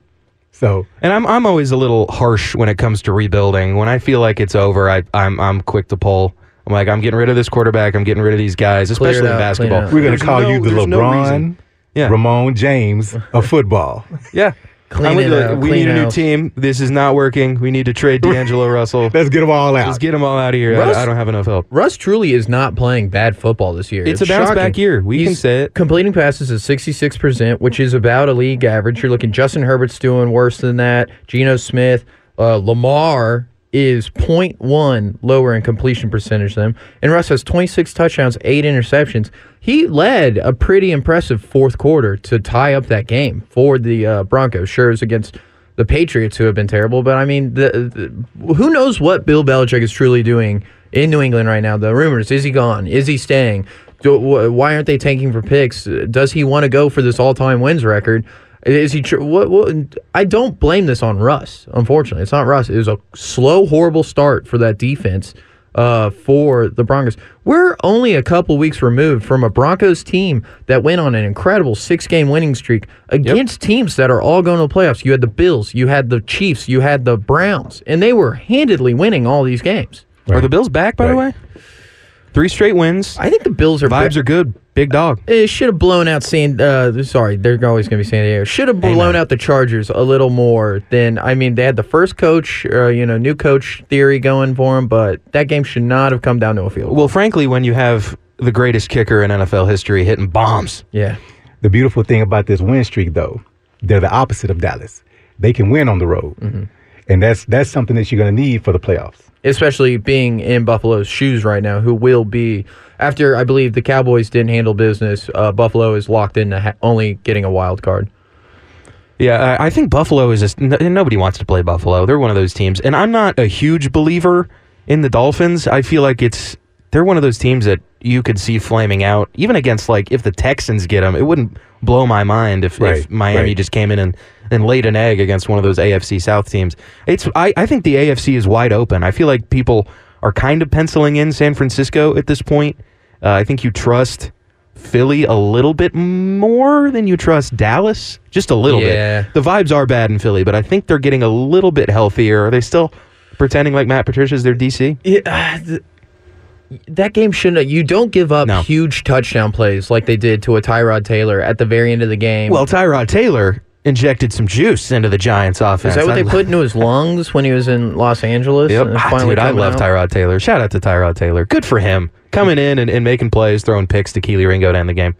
So And I'm I'm always a little harsh when it comes to rebuilding. When I feel like it's over, I I'm I'm quick to pull. I'm like I'm getting rid of this quarterback. I'm getting rid of these guys, especially in out, clean it basketball. we're gonna There's call no- you the there's no. LeBron, Yeah. Ramon James of <laughs> football. Yeah. Clean I'm it you. out, we clean need a new house. team. This is not working. We need to trade <laughs> D'Angelo Russell. Let's get them all out. Let's get them all out of here. Russ- I, I don't have enough help. Russ truly is not playing bad football this year. It's a bounce shocking. back year. We can say it. Completing passes at 66%, which is about a league average. You're looking Justin Herbert's doing worse than that. Geno Smith, uh, Lamar is 0.1 lower in completion percentage than him. And Russ has 26 touchdowns, 8 interceptions. He led a pretty impressive fourth quarter to tie up that game for the uh, Broncos. Sure, it against the Patriots, who have been terrible, but I mean, the, the, who knows what Bill Belichick is truly doing in New England right now? The rumors: is he gone? Is he staying? Do, wh- why aren't they tanking for picks? Does he want to go for this all-time wins record? Is he? true? what, what? I don't blame this on Russ. Unfortunately, it's not Russ. It was a slow, horrible start for that defense. Uh, for the Broncos, we're only a couple weeks removed from a Broncos team that went on an incredible six-game winning streak against teams that are all going to the playoffs. You had the Bills, you had the Chiefs, you had the Browns, and they were handedly winning all these games. Are the Bills back, by the way? Right. Three straight wins. I think the Bills are Vibes are good. Big dog. It should have blown out San. Uh, sorry, they're always going to be San Diego. Should have blown Amen. out the Chargers a little more than. I mean, they had the first coach, uh, you know, new coach theory going for them, but that game should not have come down to a field. goal. Well, frankly, when you have the greatest kicker in NFL history hitting bombs, yeah, The beautiful thing about this win streak, though, they're the opposite of Dallas. They can win on the road, Mm-hmm. and that's that's something that you're going to need for the playoffs. Especially being in Buffalo's shoes right now, who will be after I believe the Cowboys didn't handle business. Uh, Buffalo is locked into ha- only getting a wild card. Yeah, I I think Buffalo is just n- nobody wants to play Buffalo. They're one of those teams, and I'm not a huge believer in the Dolphins. I feel like it's they're one of those teams that you could see flaming out, even against like if the Texans get them. It wouldn't blow my mind if, if Miami right. just came in and, and laid an egg against one of those AFC South teams. It's I, I think the AFC is wide open. I feel like people are kind of penciling in San Francisco at this point. Uh, I think you trust. Philly a little bit more than you trust Dallas, just a little Yeah. bit. The vibes are bad in Philly, but I think they're getting a little bit healthier. Are they still pretending like Matt Patricia's their DC? Yeah, th- that game shouldn't. You don't give up No. huge touchdown plays like they did to a Tyrod Taylor at the very end of the game. Well, Tyrod Taylor injected some juice into the Giants' offense. is that what I they put into his lungs when he was in Los Angeles? Yep. and Ah, dude, I love out? Tyrod Taylor. Shout out to Tyrod Taylor. Good for him. Coming in and, and making plays, throwing picks to Kelee Ringo to end the game.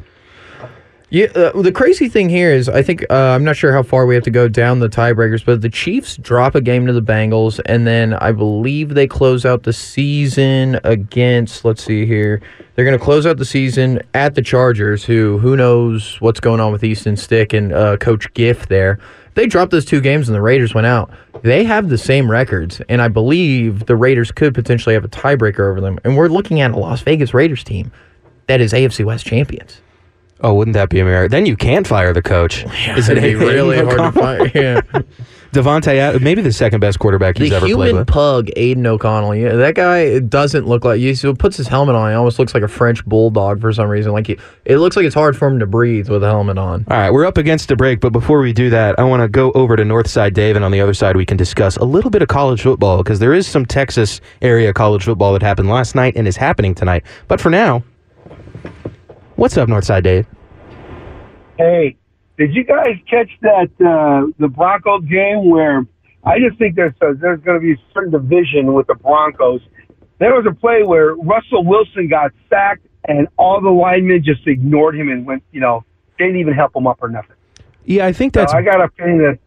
Yeah, uh, the crazy thing here is, I think uh, I'm not sure how far we have to go down the tiebreakers, but the Chiefs drop a game to the Bengals, and then I believe they close out the season against. Let's see here, they're going to close out the season at the Chargers, who who knows what's going on with Easton Stick and uh, Coach Giff there. They dropped those two games, and the Raiders went out. They have the same records, and I believe the Raiders could potentially have a tiebreaker over them. And we're looking at a Las Vegas Raiders team that is AFC West champions. Oh, wouldn't that be America? Then you can't fire the coach. <laughs> Is It'd be really Aidan hard to fire? Yeah. <laughs> Davante, maybe the second best quarterback he's the ever played The human with. pug, Aidan O'Connell. Yeah, that guy doesn't look like. He puts his helmet on. He almost looks like a French bulldog for some reason. Like he, it looks like it's hard for him to breathe with a helmet on. All right, we're up against a break, but before we do that, I want to go over to Northside Dave, and on the other side, we can discuss a little bit of college football because there is some Texas area college football that happened last night and is happening tonight. But for now, what's up, Northside Dave? Hey, did you guys catch that uh, the Broncos game where I just think there's a, there's going to be a certain division with the Broncos. There was a play where Russell Wilson got sacked and all the linemen just ignored him and went, you know, didn't even help him up or nothing. Yeah, I think that's. So I got a feeling that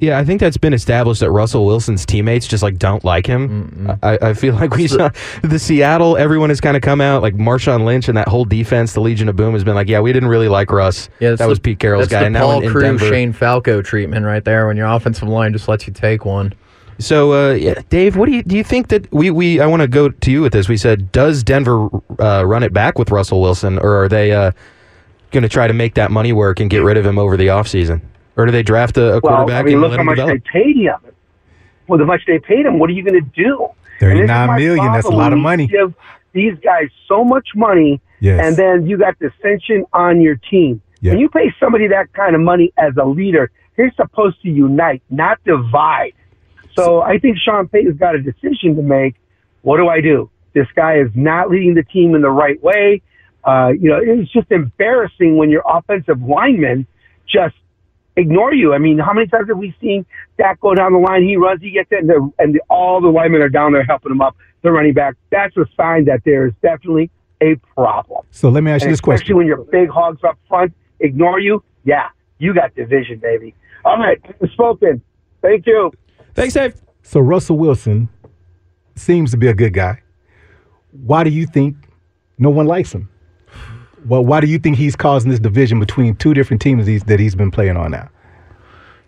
Yeah, I think that's been established that Russell Wilson's teammates just like don't like him. I, I feel like we saw the Seattle. Everyone has kind of come out like Marshawn Lynch and that whole defense. The Legion of Boom has been like, yeah, we didn't really like Russ. Yeah, that the- was Pete Carroll's That's guy. the now Paul in, in Crew, Denver. Shane Falco treatment right there. When your offensive line just lets you take one. So, uh, yeah, Dave, what do you do? You think that we we I want to go to you with this. We said, does Denver uh, run it back with Russell Wilson, or are they uh, going to try to make that money work and get rid of him over the offseason? Or do they draft a, a well, quarterback I mean, and look let how much develop? they paid him. Well, the much they paid him, what are you going to do? And this is 39 my million, that's a lot of money. you Give these guys so much money, Yes. and then you got dissension on your team. Yeah. When you pay somebody that kind of money as a leader, they're supposed to unite, not divide. So I think Sean Payton's got a decision to make. What do I do? This guy is not leading the team in the right way. Uh, you know, it's just embarrassing when your offensive linemen just ignore you. I mean, how many times have we seen Dak go down the line? He runs, he gets it, and, the, and the, all the linemen are down there helping him up. The running back. That's a sign that there is definitely a problem. So let me ask you And this especially question. when your big hogs up front ignore you. Yeah, you got division, baby. All right, spoken. Thank you. Thanks, Dave. So Russell Wilson seems to be a good guy. Why do you think no one likes him? Well, why do you think he's causing this division between two different teams he's, that he's been playing on now?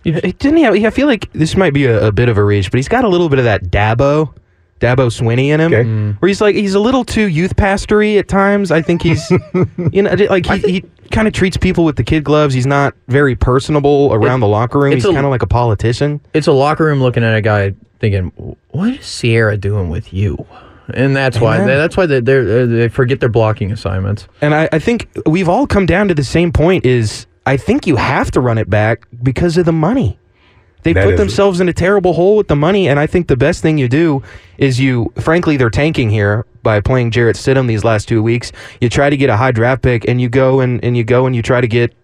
It- Didn't he have, I feel like this might be a, a bit of a reach, but he's got a little bit of that Dabo, Dabo Swinney in him, Okay. Mm. where he's like he's a little too youth pastory at times. I think he's, <laughs> you know, like he, he kind of treats people with the kid gloves. He's not very personable around the locker room. it's He's kind of like a politician. It's a locker room looking at a guy thinking, "What is Ciara doing with you?" And that's why Amen. that's why they they're, uh, forget their blocking assignments. And I, I think we've all come down to the same point: is I think you have to run it back because of the money. They That put is- themselves in a terrible hole with the money, and I think the best thing you do is you, frankly, they're tanking here by playing Jarrett Stidham these last two weeks. You try to get a high draft pick, and you go and, and you go and you try to get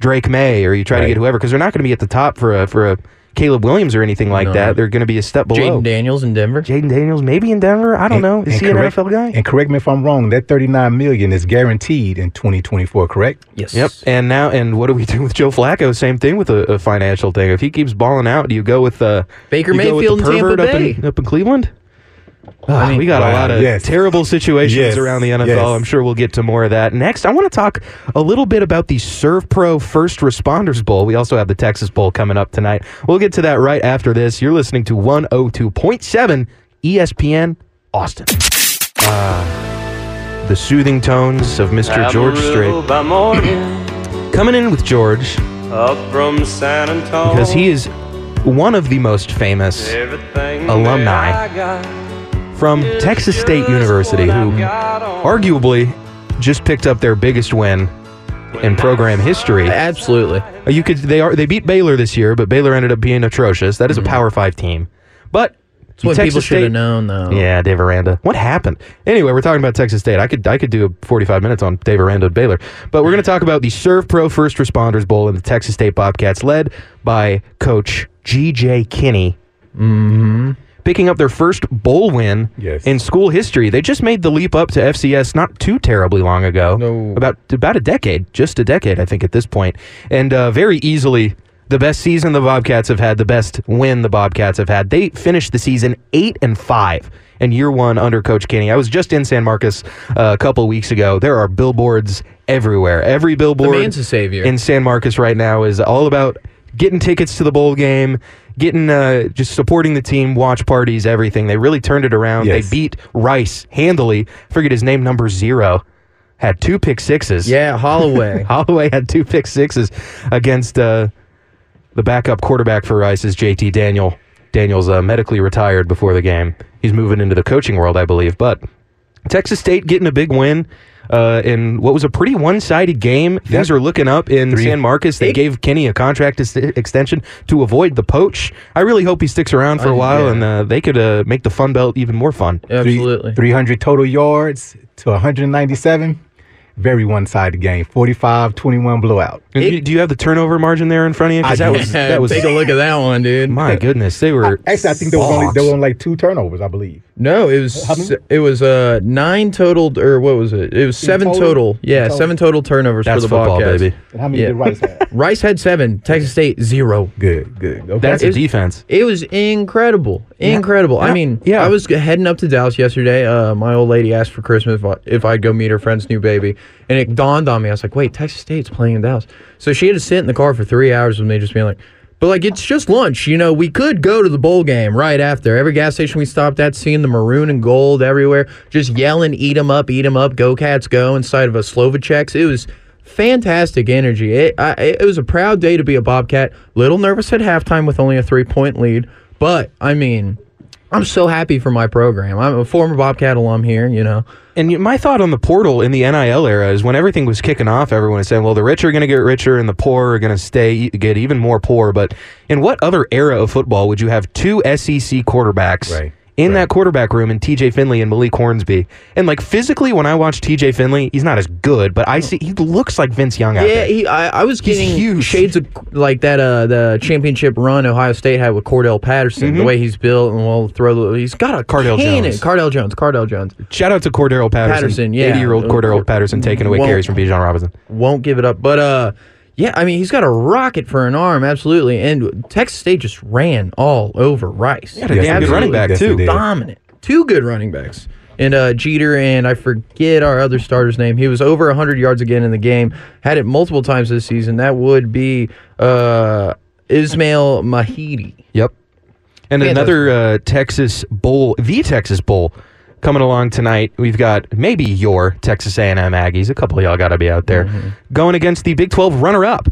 Drake Maye, or you try to get whoever, because they're not going to be at the top for a for a Caleb Williams or anything like No. that. They're going to be a step below. Jayden Daniels in Denver. Jayden Daniels, maybe in Denver. I don't know. Is And he an NFL guy? And correct me if I'm wrong. That 39 million is guaranteed in 2024. Correct? yes. Yep. And now, and what do we do with Joe Flacco? Same thing with a, a financial thing. If he keeps balling out, do you go with uh, Baker you go with Mayfield the in Tampa pervert up Bay. in, up in Cleveland? Ah, we got a lot of yes. terrible situations Yes, around the NFL. yes. I'm sure we'll get to more of that next. I want to talk a little bit about the SERVPRO First Responders Bowl. We also have the Texas Bowl coming up tonight. We'll get to that right after this. You're listening to 102.7 ESPN Austin. Ah, the soothing tones of Mr. George Strait. <clears throat> Coming in with George up from San Antonio. because he is one of the most famous Everything alumni I got from Texas State University, who I've got on arguably just picked up their biggest win in program history. Absolutely. Uh, You could they are they beat Baylor this year, but Baylor ended up being atrocious. That is a Power Five team, but That's what Texas people should State- have known, though. Yeah, Dave Aranda. What happened? Anyway, we're talking about Texas State. I could I could do 45 minutes on Dave Aranda at Baylor, but we're going to talk about the SERVPRO First Responders Bowl and the Texas State Bobcats, led by Coach G.J. Kinney. Mm-hmm. Picking up their first bowl win Yes. in school history. They just made the leap up to FCS not too terribly long ago. No. About about a decade, just a decade, I think, at this point, and uh, very easily the best season the Bobcats have had, the best win the Bobcats have had. They finished the season eight and five in year one under Coach Kinney. I was just in San Marcos uh, a couple weeks ago. There are billboards everywhere. Every billboard man's a savior. in San Marcos right now is all about getting tickets to the bowl game, getting uh, just supporting the team, watch parties, everything. They really turned it around. Yes. They beat Rice handily. Forget his name, number zero. Had two pick sixes. Yeah, Holloway. <laughs> Holloway had two pick sixes against uh, The backup quarterback for Rice is JT Daniel. Daniel's uh, medically retired before the game. He's moving into the coaching world, I believe. But Texas State getting a big win uh, in what was a pretty one-sided game. Things are looking up in Three- San Marcos. They gave Kinney a contract ex- extension to avoid the poach. I really hope he sticks around for a while, yeah. and uh, they could uh, make the Fun Belt even more fun. Absolutely. 300 total yards to 197. Very one-sided game. 45-21 blowout. And do- do you have the turnover margin there in front of you? 'Cause I that do. was that was Take a look at that one, dude. my goodness. They were Actually, I think there was only there were only like two turnovers, I believe. No, it was it was uh nine total or what was it? It was seven total? total. Yeah, Total. seven total turnovers That's for the football, Bobcats. baby. And how many Yeah. did Rice have? <laughs> Rice had seven. Texas State zero. Good, good. Okay. That's a It's- defense. It was incredible, incredible. I mean, Yeah. I was heading up to Dallas yesterday. Uh, my old lady asked for Christmas if, I, if I'd go meet her friend's new baby, and it dawned on me. I was like, "Wait, Texas State's playing in Dallas." So she had to sit in the car for three hours with me, just being like, "But like, it's just lunch. You know, we could go to the bowl game right after. Every gas station we stopped at, seeing the maroon and gold everywhere, just yelling, "Eat them up, eat them up, go Cats, go!" Inside of a Slovaceks. It was fantastic energy. It, I, it was a proud day to be a Bobcat. Little nervous at halftime with only a three point lead, but I mean, I'm so happy for my program. I'm a former Bobcat alum here, you know. And my thought on the portal in the NIL era is when everything was kicking off, everyone was saying, well, the rich are going to get richer and the poor are going to stay get even more poor. But in what other era of football would you have two SEC quarterbacks Right, in right. that quarterback room in TJ Finley and Malik Hornsby? And like physically, when I watch TJ Finley, he's not as good, but I see he looks like Vince Young out Yeah, there. he, I, I was He's getting huge. shades of like that uh the championship run Ohio State had with Cordell Patterson. The way he's built and will throw the he's got a Mm-hmm. Cardale cannon. Jones. Cardale Jones. Cardale Jones. Shout out to Cordell Patterson, Patterson, yeah. 80 year old Cordarrelle Patterson taking away carries from Bijan Robinson. won't give it up. But uh, yeah, I mean he's got a rocket for an arm, absolutely. And Texas State just ran all over Rice. Yeah, a Yes, damn they good running back too. dominant. Two good running backs. And uh, Jeter and I forget our other starter's name. He was over 100 yards again in the game. Had it multiple times this season. That would be uh, Ismail Mahdi. Yep. And another uh, Texas Bowl, the Texas Bowl, coming along tonight. We've got maybe your Texas A&M Aggies. A couple of y'all got to be out there Mm-hmm. going against the Big 12 runner-up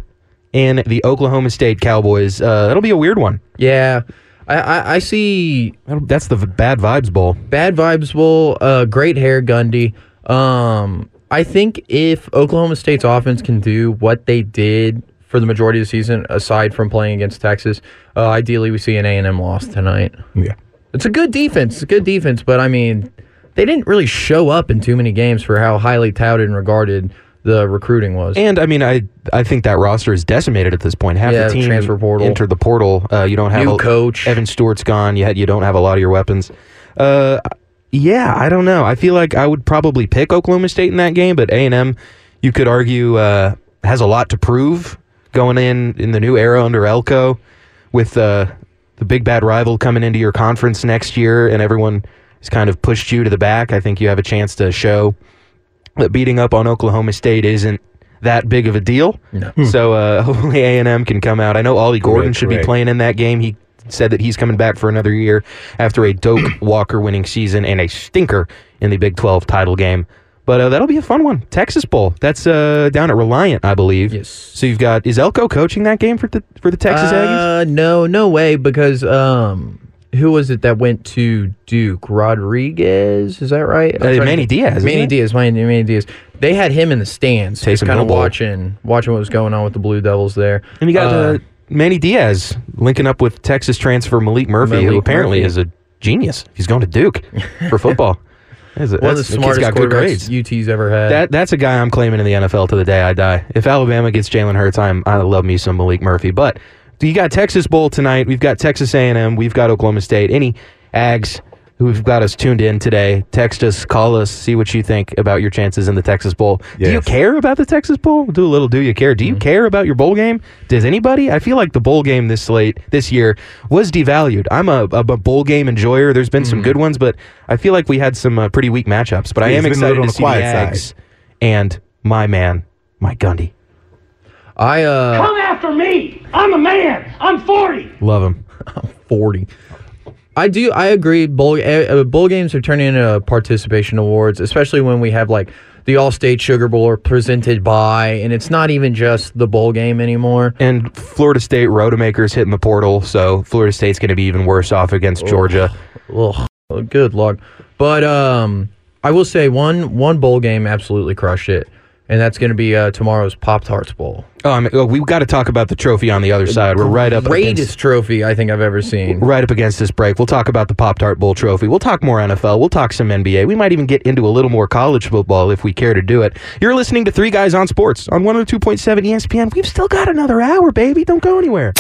in the Oklahoma State Cowboys. Uh, that'll be a weird one. Yeah. I, I, I see That's the Bad Vibes Bowl. Bad Vibes Bowl, uh, great hair, Gundy. Um, I think if Oklahoma State's offense can do what they did for the majority of the season, aside from playing against Texas, uh, ideally we see an A and M loss tonight. Yeah. It's a good defense. It's a good defense, but I mean, they didn't really show up in too many games for how highly touted and regarded the recruiting was. And I mean, I I think that roster is decimated at this point. Half Yeah, the team transfer portal. entered the portal. Uh, you don't have New a, coach. Evan Stewart's gone. Yet you don't have a lot of your weapons. Uh, yeah, I don't know. I feel like I would probably pick Oklahoma State in that game, but A and M, you could argue, uh, has a lot to prove going in in the new era under Elko, with uh, the big bad rival coming into your conference next year, and everyone has kind of pushed you to the back. I think you have a chance to show that beating up on Oklahoma State isn't that big of a deal. No. So uh, <laughs> hopefully A and M can come out. I know Ollie Gordon Correct, should be playing in that game. He said that he's coming back for another year after a Doak <clears throat> Walker winning season and a stinker in the Big 12 title game. But uh, that'll be a fun one. Texas Bowl. That's uh, down at Reliant, I believe. Yes. So you've got is Elko coaching that game for the for the Texas Aggies? Uh, no, no way, because um, who was it that went to Duke? Rodriguez, is that right? Uh, Manny. Diaz, Manny? Diaz. Manny, Manny Diaz. They had him in the stands, just kind of watching, watching what was going on with the Blue Devils there. And you got Uh, uh, Manny Diaz linking up with Texas transfer Maalik Murphy, who apparently Murphy. is a genius. He's going to Duke for <laughs> football. That's one of the smartest got good grades. UT's ever had. That that's a guy I'm claiming in the NFL to the day I die. If Alabama gets Jalen Hurts, I'm I love me some Maalik Murphy. But you got Texas Bowl tonight. We've got Texas A&M. We've got Oklahoma State. Any Ags who've got us tuned in today? Text us, call us, see what you think about your chances in the Texas Bowl. Do you care about the Texas Bowl? Do a little. Do you care? Do you care about your bowl game? Does anybody? I feel like the bowl game this late this year was devalued. I'm a, a, a bowl game enjoyer. There's been some good ones, but I feel like we had some uh, pretty weak matchups. But I am it's been a excited to on the see the quiet Ags side. and my man, Mike Gundy. I uh, Come after me. I'm a man. I'm 40. Love him. <laughs> I'm 40. I do. I agree. Bowl uh, bowl games are turning into participation awards, especially when we have like the Allstate Sugar Bowl are presented by, and it's not even just the bowl game anymore. And Florida State Rotomakers hitting the portal, so Florida State's going to be even worse off against Georgia. Ugh, oh, good luck. But um, I will say one one bowl game absolutely crushed it, and that's going to be uh, tomorrow's Pop Tarts Bowl. Oh, I mean, oh, we've got to talk about the trophy on the other side. We're right up Greatest against, trophy I think I've ever seen. right up against this break. We'll talk about the Pop Tart Bowl trophy. We'll talk more NFL. We'll talk some NBA. We might even get into a little more college football if we care to do it. You're listening to Three Guys on Sports on 102.7 ESPN. We've still got another hour, baby. Don't go anywhere.